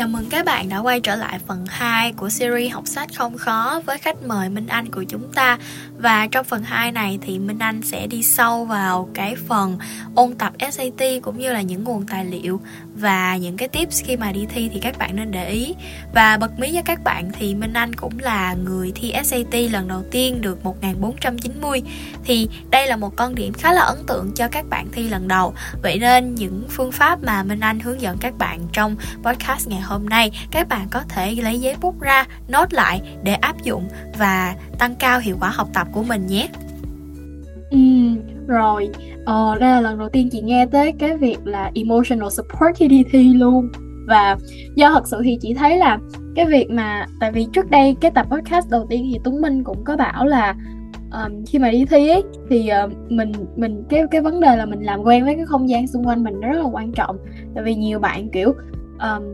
Chào mừng các bạn đã quay trở lại phần 2 của series học sách không khó với khách mời Minh Anh của chúng ta. Và trong phần 2 này thì Minh Anh sẽ đi sâu vào cái phần ôn tập SAT cũng như là những nguồn tài liệu và những cái tips khi mà đi thi thì các bạn nên để ý. Và bật mí cho các bạn thì Minh Anh cũng là người thi SAT lần đầu tiên được 1490 Thì đây là một con điểm khá là ấn tượng cho các bạn thi lần đầu. Vậy nên những phương pháp mà Minh Anh hướng dẫn các bạn trong podcast ngày hôm nay, các bạn có thể lấy giấy bút ra, nốt lại để áp dụng và tăng cao hiệu quả học tập của mình nhé. Ừ, rồi, ờ, đây là lần đầu tiên chị nghe tới cái việc là emotional support khi đi thi luôn. Và do thật sự thì chị thấy là cái việc mà tại vì trước đây cái tập podcast đầu tiên thì Tuấn Minh cũng có bảo là um, khi mà đi thi ấy thì uh, mình mình cái cái vấn đề là mình làm quen với cái không gian xung quanh mình rất là quan trọng. Tại vì nhiều bạn kiểu um,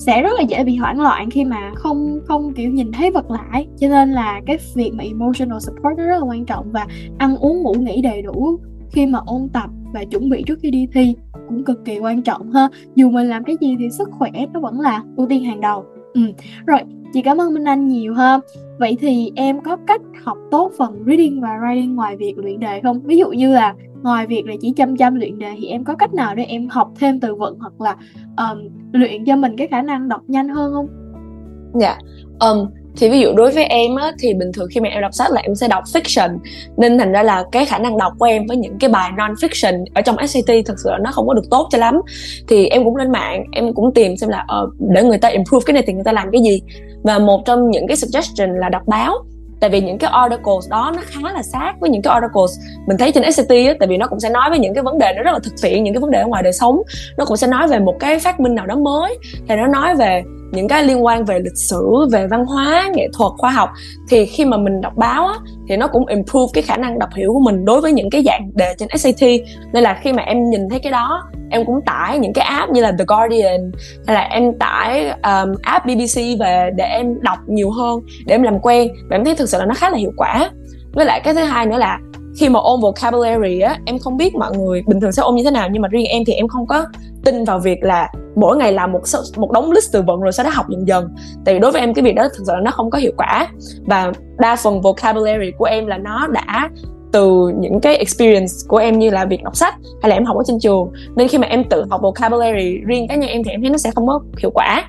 sẽ rất là dễ bị hoảng loạn khi mà không không kiểu nhìn thấy vật lại cho nên là cái việc mà emotional support nó rất là quan trọng và ăn uống, ngủ nghỉ đầy đủ khi mà ôn tập và chuẩn bị trước khi đi thi cũng cực kỳ quan trọng ha. Dù mình làm cái gì thì sức khỏe nó vẫn là ưu tiên hàng đầu. Ừ rồi, chị cảm ơn minh anh nhiều ha. Vậy thì em có cách học tốt phần reading và writing ngoài việc luyện đề không? Ví dụ như là ngoài việc là chỉ chăm chăm luyện đề thì em có cách nào để em học thêm từ vựng hoặc là um, luyện cho mình cái khả năng đọc nhanh hơn không? Dạ yeah. um, thì ví dụ đối với em á, thì bình thường khi mà em đọc sách là em sẽ đọc fiction. Nên thành ra là cái khả năng đọc của em với những cái bài non fiction ở trong SAT thực sự là nó không có được tốt cho lắm. Thì em cũng lên mạng em cũng tìm xem là uh, để người ta improve cái này thì người ta làm cái gì. Và một trong những cái suggestion là đọc báo tại vì những cái articles đó nó khá là sát với những cái articles mình thấy trên SCT á, tại vì nó cũng sẽ nói với những cái vấn đề nó rất là thực tiễn, những cái vấn đề ở ngoài đời sống. Nó cũng sẽ nói về một cái phát minh nào đó mới, thì nó nói về những cái liên quan về lịch sử về văn hóa nghệ thuật khoa học thì khi mà mình đọc báo á, thì nó cũng improve cái khả năng đọc hiểu của mình đối với những cái dạng đề trên SAT nên là khi mà em nhìn thấy cái đó em cũng tải những cái app như là The Guardian hay là em tải um, app BBC về để em đọc nhiều hơn để em làm quen và em thấy thực sự là nó khá là hiệu quả. Với lại cái thứ hai nữa là khi mà ôn vocabulary á em không biết mọi người bình thường sẽ ôn như thế nào nhưng mà riêng em thì em không có tin vào việc là mỗi ngày làm một một đống list từ vựng rồi sau đó học dần dần. Tại vì đối với em cái việc đó thực sự là nó không có hiệu quả. Và đa phần vocabulary của em là nó đã từ những cái experience của em như là việc đọc sách hay là em học ở trên trường. Nên khi mà em tự học vocabulary riêng cá nhân em thì em thấy nó sẽ không có hiệu quả.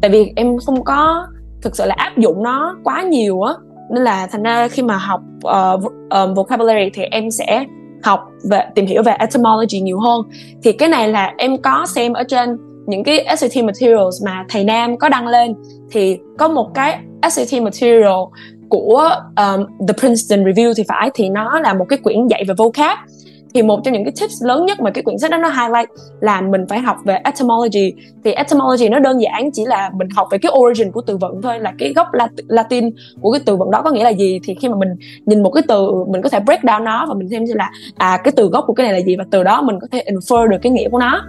Tại vì em không có thực sự là áp dụng nó quá nhiều á. Nên là thành ra khi mà học uh, um, vocabulary thì em sẽ học về tìm hiểu về etymology nhiều hơn. Thì cái này là em có xem ở trên những cái SAT materials mà thầy Nam có đăng lên. Thì có một cái SAT material của um, The Princeton Review thì phải thì nó là một cái quyển dạy về vocab thì một trong những cái tips lớn nhất mà cái quyển sách đó nó highlight là mình phải học về etymology. Thì etymology nó đơn giản chỉ là mình học về cái origin của từ vựng thôi, là cái gốc Latin của cái từ vựng đó có nghĩa là gì. Thì khi mà mình nhìn một cái từ, mình có thể break down nó và mình xem là à cái từ gốc của cái này là gì và từ đó mình có thể infer được cái nghĩa của nó.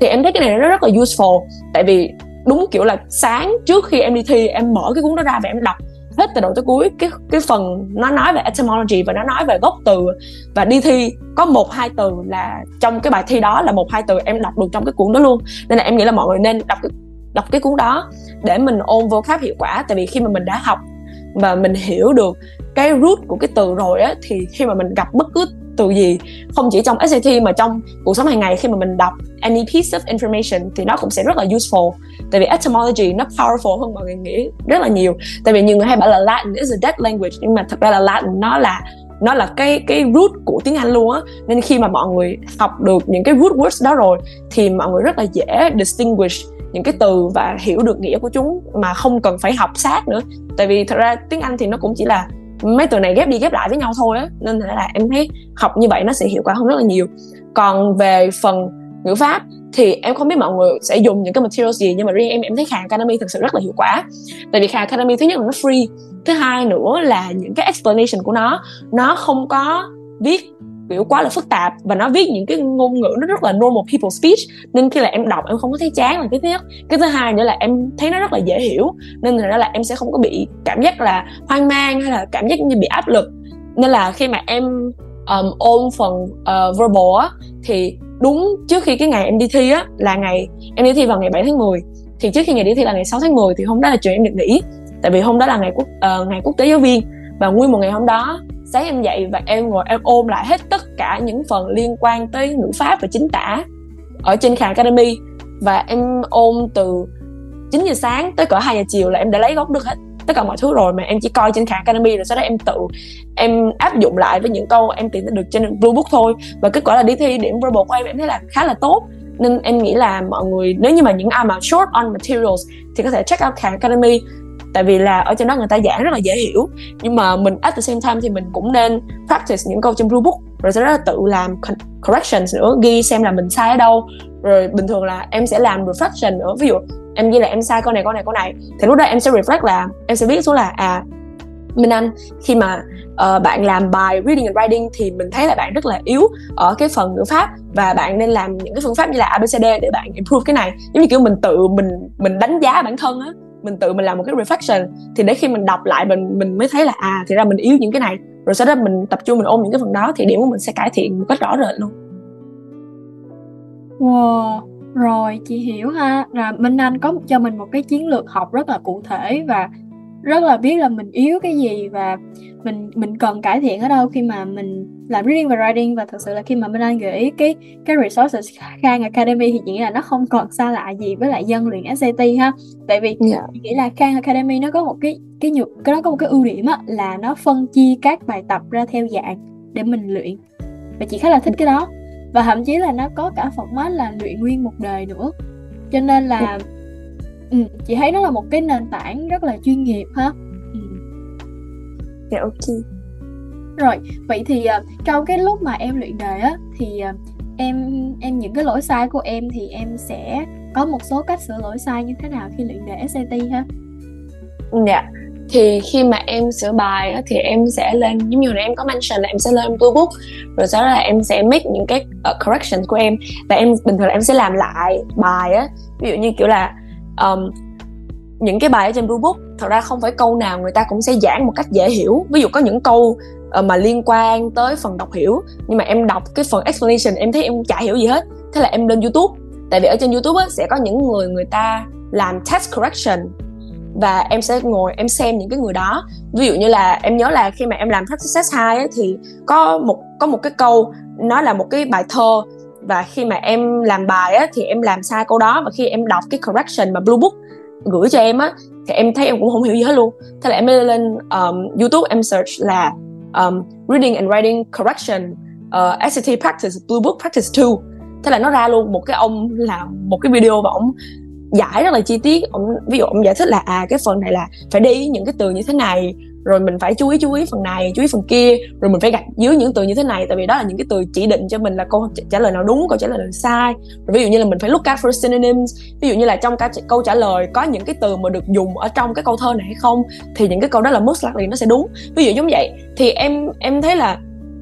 Thì em thấy cái này nó rất là useful, tại vì đúng kiểu là sáng trước khi em đi thi, em mở cái cuốn đó ra và em đọc hết từ đầu tới cuối. Cái cái phần nó nói về etymology và nó nói về gốc từ. Và đi thi có một, hai từ là trong cái bài thi đó là một, hai từ em đọc được trong cái cuốn đó luôn. Nên là em nghĩ là mọi người nên đọc cái đọc cái cuốn đó để mình ôn vô vocab hiệu quả. Tại vì khi mà mình đã học và mình hiểu được cái root của cái từ rồi á, thì khi mà mình gặp bất cứ từ gì? Không chỉ trong SAT mà trong cuộc sống hàng ngày khi mà mình đọc any piece of information thì nó cũng sẽ rất là useful. Tại vì etymology nó powerful hơn mọi người nghĩ rất là nhiều. Tại vì nhiều người hay bảo là Latin is a dead language, nhưng mà thật ra là Latin nó là nó là cái cái root của tiếng Anh luôn á. Nên khi mà mọi người học được những cái root words đó rồi thì mọi người rất là dễ distinguish những cái từ và hiểu được nghĩa của chúng mà không cần phải học sát nữa. Tại vì thật ra tiếng Anh thì nó cũng chỉ là mấy từ này ghép đi ghép lại với nhau thôi á. Nên là em thấy học như vậy nó sẽ hiệu quả hơn rất là nhiều. Còn về phần ngữ pháp thì em không biết mọi người sẽ dùng những cái materials gì, nhưng mà riêng em em thấy Khan Academy thực sự rất là hiệu quả. Tại vì Khan Academy thứ nhất là nó free, thứ hai nữa là những cái explanation của nó nó không có viết kiểu quá là phức tạp và nó viết những cái ngôn ngữ nó rất là normal people speech. Nên khi là em đọc em không có thấy chán là cái thứ nhất. Cái thứ hai nữa là em thấy nó rất là dễ hiểu. Nên là là em sẽ không có bị cảm giác là hoang mang hay là cảm giác như bị áp lực. Nên là khi mà em um, ôn phần uh, verbal á thì đúng trước khi cái ngày em đi thi á là ngày em đi thi vào ngày 7 tháng 10 thì trước khi ngày đi thi là ngày 6 tháng 10 thì hôm đó là trường em được nghỉ. Tại vì hôm đó là ngày quốc uh, ngày quốc tế giáo viên. Và nguyên một ngày hôm đó sáng em dậy và em ngồi em ôm lại hết tất cả những phần liên quan tới ngữ pháp và chính tả ở trên Khan Academy. Và em ôm từ 9 giờ sáng tới cỡ 2 giờ chiều là em đã lấy gốc được hết tất cả mọi thứ rồi mà em chỉ coi trên Khan Academy rồi sau đó em tự em áp dụng lại với những câu em tìm được trên Blue Book thôi. Và kết quả là đi thi điểm verbal của em em thấy là khá là tốt. Nên em nghĩ là mọi người, nếu như mà những ai mà short on materials thì có thể check out Khan Academy tại vì là ở trên đó người ta giảng rất là dễ hiểu. Nhưng mà mình at the same time thì mình cũng nên practice những câu trong rulebook. Rồi sau đó tự làm corrections nữa ghi xem là mình sai ở đâu. Rồi bình thường là em sẽ làm reflection nữa. Ví dụ em ghi là em sai câu này câu này câu này. Thì lúc đó em sẽ reflect là em sẽ viết xuống là à Minh Anh khi mà uh, bạn làm bài reading and writing thì mình thấy là bạn rất là yếu ở cái phần ngữ pháp và bạn nên làm những cái phương pháp như là ABCD để bạn improve cái này. Giống như kiểu mình tự mình mình đánh giá bản thân á mình tự mình làm một cái reflection, thì để khi mình đọc lại mình mình mới thấy là à thì ra mình yếu những cái này. Rồi sau đó mình tập trung, mình ôm những cái phần đó thì điểm của mình sẽ cải thiện một cách rõ rệt luôn. Wow, rồi, chị hiểu ha. Là Minh Anh có cho mình một cái chiến lược học rất là cụ thể và rất là biết là mình yếu cái gì và mình mình cần cải thiện ở đâu khi mà mình làm reading và writing. Và thật sự là khi mà Minh Anh gợi ý cái cái resources Khan Academy thì chị nghĩ là nó không còn xa lạ gì với lại dân luyện SAT ha. Tại vì yeah. chị nghĩ là Khan Academy nó có một cái cái nhược cái nó có một cái ưu điểm á là nó phân chia các bài tập ra theo dạng để mình luyện. Và chị khá là thích cái đó. Và thậm chí là nó có cả format là luyện nguyên một đời nữa. Cho nên là ừ, chị thấy nó là một cái nền tảng rất là chuyên nghiệp ha. Ừ. dạ ok. Rồi vậy thì uh, trong cái lúc mà em luyện đề á thì uh, em em những cái lỗi sai của em thì em sẽ có một số cách sửa lỗi sai như thế nào khi luyện đề SAT ha? Dạ thì khi mà em sửa bài á, thì em sẽ lên giống như là em có mention là em sẽ lên blue book rồi sau đó là em sẽ make những cái uh, correction của em và em bình thường là em sẽ làm lại bài á. Ví dụ như kiểu là um, những cái bài ở trên blue book thật ra không phải câu nào người ta cũng sẽ giảng một cách dễ hiểu. Ví dụ có những câu uh, mà liên quan tới phần đọc hiểu nhưng mà em đọc cái phần explanation em thấy em chả hiểu gì hết. Thế là em lên youtube. Tại vì ở trên youtube á, sẽ có những người người ta làm text correction và em sẽ ngồi em xem những cái người đó. Ví dụ như là em nhớ là khi mà em làm practice test 2 ấy, thì có một có một cái câu nó là một cái bài thơ và khi mà em làm bài á, thì em làm sai câu đó. Và khi em đọc cái correction mà blue book gửi cho em á thì em thấy em cũng không hiểu gì hết luôn. Thế là em lên um, youtube em search là um, reading and writing correction uh, SAT practice blue book practice 2 thế là nó ra luôn một cái ông làm một cái video và ông giải rất là chi tiết. Ông ví dụ ông giải thích là à cái phần này là phải đi những cái từ như thế này rồi mình phải chú ý chú ý phần này, chú ý phần kia. Rồi mình phải gạch dưới những từ như thế này, tại vì đó là những cái từ chỉ định cho mình là câu trả lời nào đúng, câu trả lời nào sai. Rồi ví dụ như là mình phải look at for synonyms. Ví dụ như là trong cái câu trả lời có những cái từ mà được dùng ở trong cái câu thơ này hay không, thì những cái câu đó là most likely nó sẽ đúng. Ví dụ giống vậy, thì em em thấy là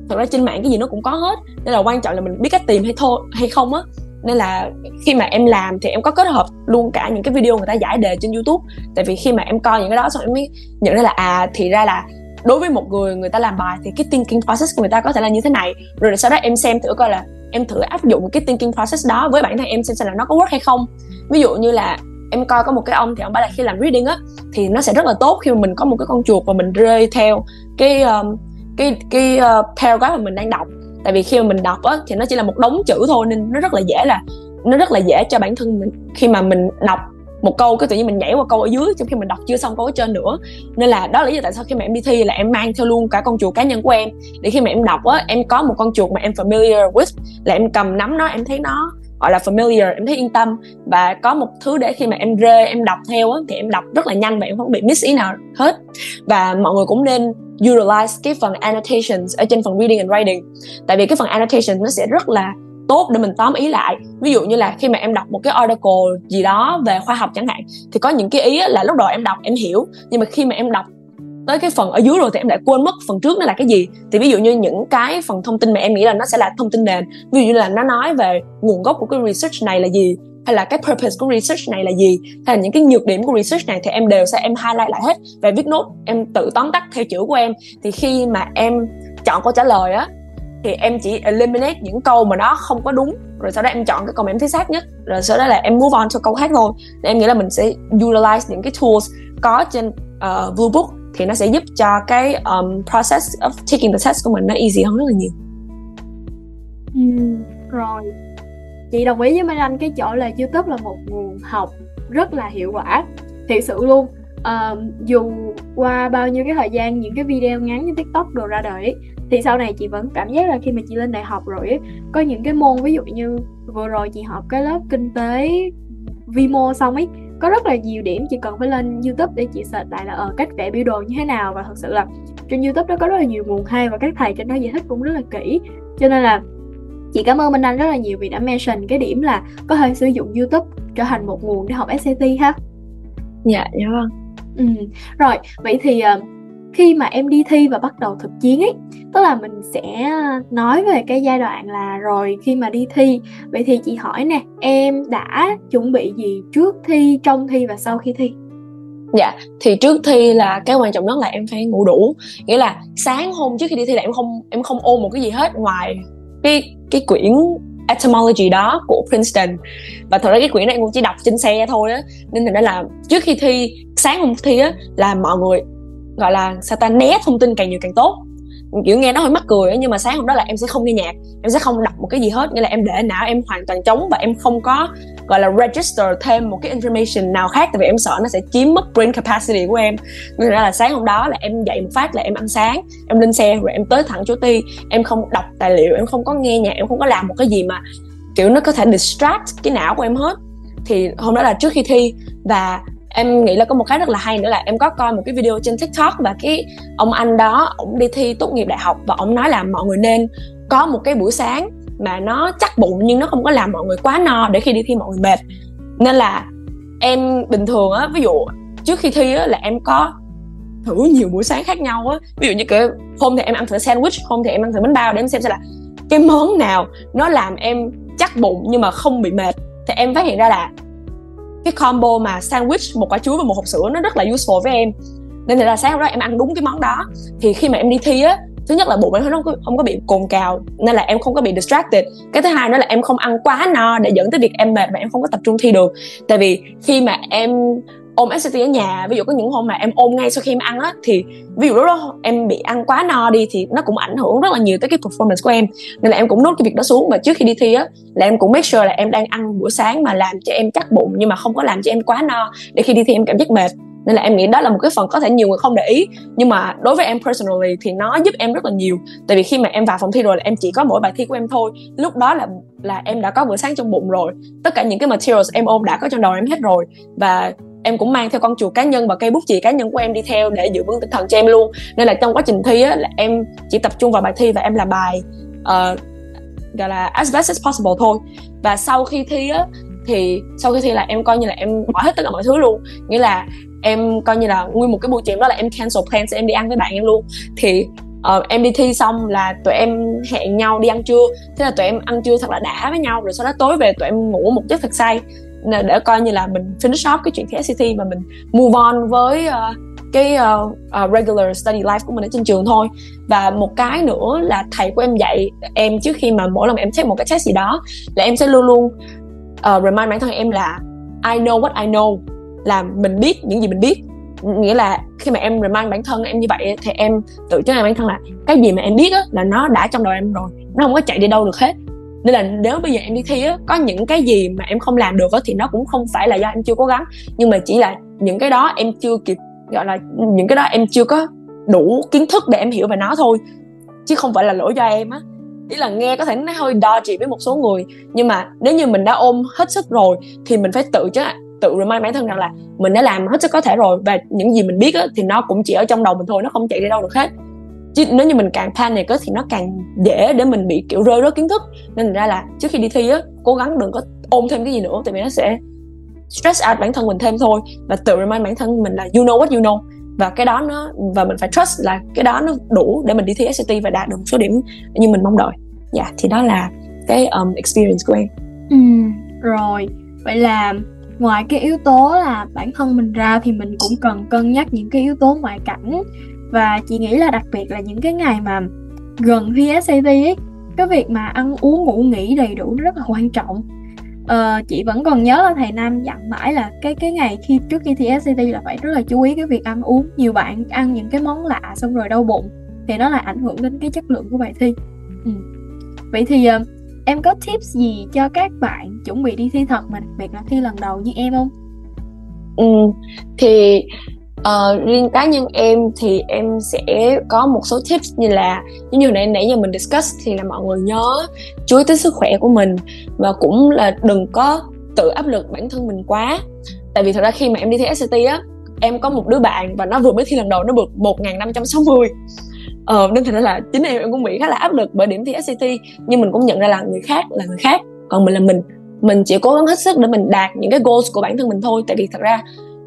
thật ra trên mạng cái gì nó cũng có hết. Nên là quan trọng là mình biết cách tìm hay thôi hay không á nên là khi mà em làm thì em có kết hợp luôn cả những cái video người ta giải đề trên youtube. Tại vì khi mà em coi những cái đó xong em mới nhận ra là à thì ra là đối với một người người ta làm bài thì cái thinking process của người ta có thể là như thế này. Rồi sau đó em xem thử coi là em thử áp dụng cái thinking process đó với bản thân em xem xem là nó có work hay không. Ví dụ như là em coi có một cái ông thì ông bảo là khi làm reading á thì nó sẽ rất là tốt khi mà mình có một cái con chuột và mình rơi theo cái um, cái cái uh, paragraph mà mình đang đọc tại vì khi mà mình đọc á, thì nó chỉ là một đống chữ thôi nên nó rất là dễ là nó rất là dễ cho bản thân mình. Khi mà mình đọc một câu, cái tự nhiên mình nhảy qua câu ở dưới, trong khi mình đọc chưa xong câu ở trên nữa. Nên là đó là lý do tại sao khi mà em đi thi là em mang theo luôn cả con chuột cá nhân của em. Để khi mà em đọc á, em có một con chuột mà em familiar with, là em cầm nắm nó, em thấy nó gọi là familiar, em thấy yên tâm. Và có một thứ để khi mà em rê, em đọc theo á, thì em đọc rất là nhanh và em không bị miss ý nào hết. Và mọi người cũng nên utilize cái phần annotations ở trên phần reading and writing. Tại vì cái phần annotation nó sẽ rất là tốt để mình tóm ý lại. Ví dụ như là khi mà em đọc một cái article gì đó về khoa học chẳng hạn, thì có những cái ý là lúc đầu em đọc em hiểu, nhưng mà khi mà em đọc tới cái phần ở dưới rồi thì em lại quên mất phần trước nó là cái gì. Thì ví dụ như những cái phần thông tin mà em nghĩ là nó sẽ là thông tin nền. Ví dụ như là nó nói về nguồn gốc của cái research này là gì hay là cái purpose của research này là gì? Hay là những cái nhược điểm của research này thì em đều sẽ em highlight lại hết và viết nốt em tự tóm tắt theo chữ của em. Thì khi mà em chọn câu trả lời á thì em chỉ eliminate những câu mà nó không có đúng rồi sau đó em chọn cái câu mà em thấy xác nhất rồi sau đó là em move on cho câu khác thôi. Thì em nghĩ là mình sẽ utilize những cái tools có trên ờ, uh, Blue Book thì nó sẽ giúp cho cái um, process of taking the test của mình nó easy hơn rất là nhiều. Ừ, rồi chị đồng ý với Mai Anh cái chỗ là YouTube là một nguồn học rất là hiệu quả thiệt sự luôn. Uh, dù qua bao nhiêu cái thời gian những cái video ngắn như tiktok đồ ra đời ấy, thì sau này chị vẫn cảm giác là khi mà chị lên đại học rồi ấy, có những cái môn ví dụ như vừa rồi chị học cái lớp kinh tế vi mô xong ấy có rất là nhiều điểm chị cần phải lên youtube để chị search lại là ở cách vẽ biểu đồ như thế nào. Và thật sự là trên youtube đó có rất là nhiều nguồn hay và các thầy trên đó giải thích cũng rất là kỹ. Cho nên là chị cảm ơn Minh Anh rất là nhiều vì đã mention cái điểm là có thể sử dụng YouTube trở thành một nguồn để học SAT ha. Dạ, dạ vâng. Ừ. Rồi, vậy thì uh, khi mà em đi thi và bắt đầu thực chiến ấy, tức là mình sẽ nói về cái giai đoạn là rồi khi mà đi thi, vậy thì chị hỏi nè, em đã chuẩn bị gì trước thi, trong thi và sau khi thi? Dạ, thì trước thi là cái quan trọng nhất là em phải ngủ đủ. Nghĩa là sáng hôm trước khi đi thi là em không em không ôm một cái gì hết ngoài cái cái quyển etymology đó của Princeton. Và thật ra cái quyển này cũng chỉ đọc trên xe thôi á. Nên thành ra là trước khi thi, sáng hôm thi á, là mọi người gọi là sao ta, né thông tin càng nhiều càng tốt kiểu nghe nó hơi mắc cười ấy, nhưng mà sáng hôm đó là em sẽ không nghe nhạc em sẽ không đọc một cái gì hết. Nghĩa là em để não em hoàn toàn trống và em không có gọi là register thêm một cái information nào khác tại vì em sợ nó sẽ chiếm mất brain capacity của em. Nên ra là sáng hôm đó là em dậy một phát là em ăn sáng em lên xe rồi em tới thẳng chỗ ti. Em không đọc tài liệu em không có nghe nhạc em không có làm một cái gì mà kiểu nó có thể distract cái não của em hết. Thì hôm đó là trước khi thi và em nghĩ là có một cái rất là hay nữa là em có coi một cái video trên tiktok và cái ông anh đó ổng đi thi tốt nghiệp đại học và ông nói là mọi người nên có một cái buổi sáng mà nó chắc bụng nhưng nó không có làm mọi người quá no để khi đi thi mọi người mệt. Nên là em bình thường á, ví dụ trước khi thi á là em có thử nhiều buổi sáng khác nhau á. Ví dụ như cái hôm thì em ăn thử sandwich, hôm thì em ăn thử bánh bao để em xem xem là cái món nào nó làm em chắc bụng nhưng mà không bị mệt. Thì em phát hiện ra là cái combo mà sandwich một quả chuối và một hộp sữa nó rất là useful với em. Nên là sáng hôm đó em ăn đúng cái món đó. Thì khi mà em đi thi á thứ nhất là bụng em không có, không có bị cồn cào nên là em không có bị distracted. Cái thứ hai nữa là em không ăn quá no để dẫn tới việc em mệt và em không có tập trung thi được. Tại vì khi mà em ôm SCT ở nhà. Ví dụ có những hôm mà em ôm ngay sau khi em ăn á, thì ví dụ lúc đó em bị ăn quá no đi thì nó cũng ảnh hưởng rất là nhiều tới cái performance của em. Nên là em cũng nốt cái việc đó xuống. Và trước khi đi thi á, là em cũng make sure là em đang ăn bữa sáng mà làm cho em chắc bụng nhưng mà không có làm cho em quá no. Để khi đi thi em cảm giác mệt. Nên là em nghĩ đó là một cái phần có thể nhiều người không để ý. Nhưng mà đối với em personally thì nó giúp em rất là nhiều. Tại vì khi mà em vào phòng thi rồi là em chỉ có mỗi bài thi của em thôi. Lúc đó là là em đã có bữa sáng trong bụng rồi. Tất cả những cái materials em ôm đã có trong đầu em hết rồi. Và em cũng mang theo con chuột cá nhân và cây bút chì cá nhân của em đi theo để giữ vững tinh thần cho em luôn. Nên là trong quá trình thi á là em chỉ tập trung vào bài thi và em làm bài uh, gọi là as best as possible thôi. Và sau khi thi á thì sau khi thi là em coi như là em bỏ hết tất cả mọi thứ luôn. Nghĩa là em coi như là nguyên một cái buổi chiều đó là em cancel plans em đi ăn với bạn em luôn. Thì uh, em đi thi xong là tụi em hẹn nhau đi ăn trưa. Thế là tụi em ăn trưa thật là đã với nhau rồi sau đó tối về tụi em ngủ một giấc thật say để coi như là mình finish off cái chuyện thi SAT và mình move on với uh, cái uh, uh, regular study life của mình ở trên trường thôi. Và một cái nữa là thầy của em dạy em trước khi mà mỗi lần em test một cái test gì đó là em sẽ luôn luôn uh, remind bản thân em là I know what I know là mình biết những gì mình biết. Nghĩa là khi mà em remind bản thân em như vậy thì em tự cho bản thân là cái gì mà em biết á, là nó đã trong đầu em rồi nó không có chạy đi đâu được hết nên là nếu bây giờ em đi thi á có những cái gì mà em không làm được á thì nó cũng không phải là do em chưa cố gắng. Nhưng mà chỉ là những cái đó em chưa kịp gọi là những cái đó em chưa có đủ kiến thức để em hiểu về nó thôi chứ không phải là lỗi do em á. Ý là nghe có thể nó hơi dodgy với một số người nhưng mà nếu như mình đã ôm hết sức rồi thì mình phải tự chứ tự remind bản thân rằng là mình đã làm hết sức có thể rồi và những gì mình biết á, thì nó cũng chỉ ở trong đầu mình thôi nó không chạy đi đâu được hết chứ nếu như mình càng panic á thì nó càng dễ để mình bị kiểu rơi rớt kiến thức. Nên ra là trước khi đi thi á cố gắng đừng có ôm thêm cái gì nữa tại vì nó sẽ stress out bản thân mình thêm thôi. Và tự remind bản thân mình là you know what you know. Và cái đó nó và mình phải trust là cái đó nó đủ để mình đi thi SAT và đạt được số điểm như mình mong đợi. Dạ yeah, thì đó là cái um, experience của em. Ừ, rồi. Vậy là ngoài cái yếu tố là bản thân mình ra thì mình cũng cần cân nhắc những cái yếu tố ngoại cảnh và chị nghĩ là đặc biệt là những cái ngày mà gần thi SAT ấy cái việc mà ăn uống ngủ nghỉ đầy đủ rất là quan trọng. Ờ, chị vẫn còn nhớ là thầy Nam dặn mãi là cái cái ngày khi trước khi thi SAT là phải rất là chú ý cái việc ăn uống. Nhiều bạn ăn những cái món lạ xong rồi đau bụng thì nó lại ảnh hưởng đến cái chất lượng của bài thi. Ừ. vậy thì ờ, em có tips gì cho các bạn chuẩn bị đi thi thật mà đặc biệt là thi lần đầu như em không? Ừ, thì uh, riêng cá nhân em thì em sẽ có một số tips như là như như nãy nãy giờ mình discuss thì là mọi người nhớ chú ý tới sức khỏe của mình và cũng là đừng có tự áp lực bản thân mình quá. Tại vì thật ra khi mà em đi thi SAT á em có một đứa bạn và nó vừa mới thi lần đầu nó vượt 1560 ờ, nên thành ra là chính em em cũng bị khá là áp lực bởi điểm thi SAT nhưng mình cũng nhận ra là người khác là người khác còn mình là mình. Mình chỉ cố gắng hết sức để mình đạt những cái goals của bản thân mình thôi. Tại vì thật ra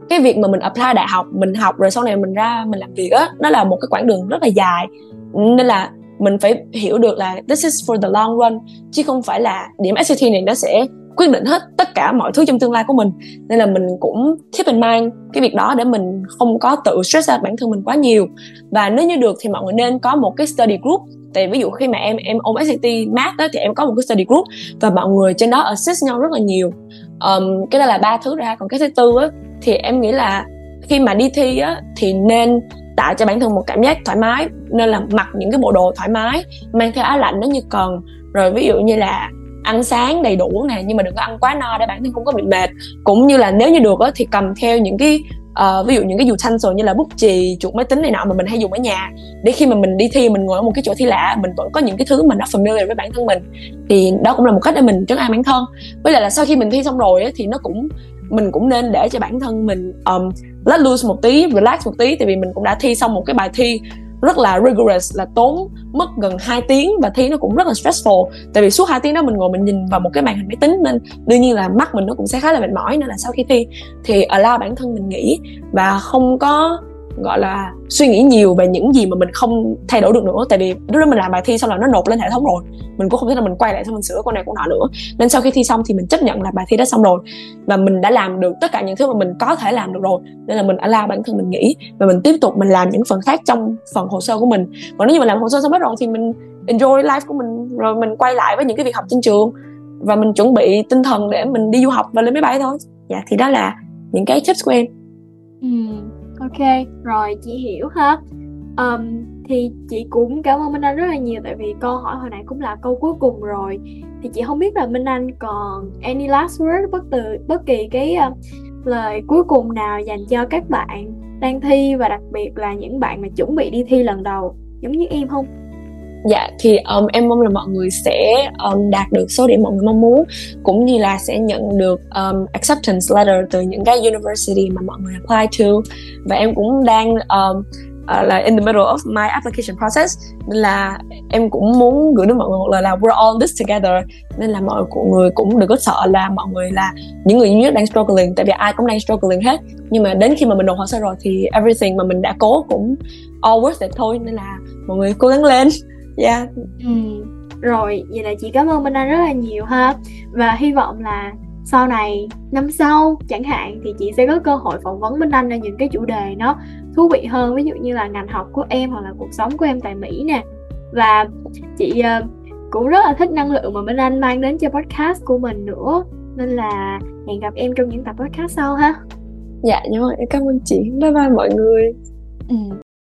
cái việc mà mình apply đại học mình học rồi sau này mình ra mình làm việc á nó là một cái quãng đường rất là dài. Nên là mình phải hiểu được là this is for the long run chứ không phải là điểm SAT này nó sẽ quyết định hết tất cả mọi thứ trong tương lai của mình. Nên là mình cũng keep in mind cái việc đó để mình không có tự stress out bản thân mình quá nhiều. Và nếu như được thì mọi người nên có một cái study group. Tại ví dụ khi mà em em ôm SAT math đó thì em có một cái study group và mọi người trên đó assist nhau rất là nhiều. Um, cái đó là ba thứ ra. Còn cái thứ tư á thì em nghĩ là khi mà đi thi á thì nên tạo cho bản thân một cảm giác thoải mái nên là mặc những cái bộ đồ thoải mái mang theo áo lạnh nếu như cần. Rồi ví dụ như là ăn sáng đầy đủ nè nhưng mà đừng có ăn quá no để bản thân không có bị mệt. Cũng như là nếu như được á thì cầm theo những cái uh, ví dụ những cái utensil như là bút chì chuột máy tính này nọ mà mình hay dùng ở nhà. Để khi mà mình đi thi mình ngồi ở một cái chỗ thi lạ mình vẫn có những cái thứ mà nó familiar với bản thân mình. Thì đó cũng là một cách để mình trấn an bản thân. Với lại là sau khi mình thi xong rồi á, thì nó cũng mình cũng nên để cho bản thân mình um, let loose một tí relax một tí. Tại vì mình cũng đã thi xong một cái bài thi rất là rigorous là tốn mất gần 2 tiếng và thi nó cũng rất là stressful. Tại vì suốt 2 tiếng đó mình ngồi mình nhìn vào một cái màn hình máy tính nên đương nhiên là mắt mình nó cũng sẽ khá là mệt mỏi nên là sau khi thi thì allow bản thân mình nghỉ và không có gọi là suy nghĩ nhiều về những gì mà mình không thay đổi được nữa. Tại vì lúc đó mình làm bài thi xong là nó nộp lên hệ thống rồi. Mình cũng không thể là mình quay lại xong mình sửa con này con nọ nữa. Nên sau khi thi xong thì mình chấp nhận là bài thi đã xong rồi. Và mình đã làm được tất cả những thứ mà mình có thể làm được rồi. Nên là mình allow bản thân mình nghĩ và mình tiếp tục mình làm những phần khác trong phần hồ sơ của mình. Còn nếu như mình làm hồ sơ xong hết rồi thì mình enjoy life của mình, rồi mình quay lại với những cái việc học trên trường. Và mình chuẩn bị tinh thần để mình đi du học và lên máy bay thôi. Dạ thì đó là những cái tips của em. Ừ ok rồi chị hiểu ha um, thì chị cũng cảm ơn Minh Anh rất là nhiều tại vì câu hỏi hồi nãy cũng là câu cuối cùng rồi thì chị không biết là Minh Anh còn any last word bất từ bất kỳ cái uh, lời cuối cùng nào dành cho các bạn đang thi và đặc biệt là những bạn mà chuẩn bị đi thi lần đầu giống như em không? Dạ thì um, em mong là mọi người sẽ um, đạt được số điểm mọi người mong muốn cũng như là sẽ nhận được um, acceptance letter từ những cái university mà mọi người apply to. Và em cũng đang um, uh, là in the middle of my application process nên là em cũng muốn gửi đến mọi người một lời là we're all this together. Nên là mọi người cũng đừng có sợ là mọi người là những người duy nhất đang struggling tại vì ai cũng đang struggling hết. Nhưng mà đến khi mà mình nộp hồ sơ rồi thì everything mà mình đã cố cũng all worth it thôi nên là mọi người cố gắng lên dạ. Ừ. rồi vậy là chị cảm ơn Minh Anh rất là nhiều ha. Và hy vọng là sau này năm sau chẳng hạn thì chị sẽ có cơ hội phỏng vấn Minh Anh ở những cái chủ đề nó thú vị hơn. Ví dụ như là ngành học của em hoặc là cuộc sống của em tại Mỹ nè. Và chị uh, cũng rất là thích năng lượng mà Minh Anh mang đến cho podcast của mình nữa. Nên là hẹn gặp em trong những tập podcast sau ha. Dạ nhưng mà em cảm ơn chị. Bye bye mọi người. Ừ.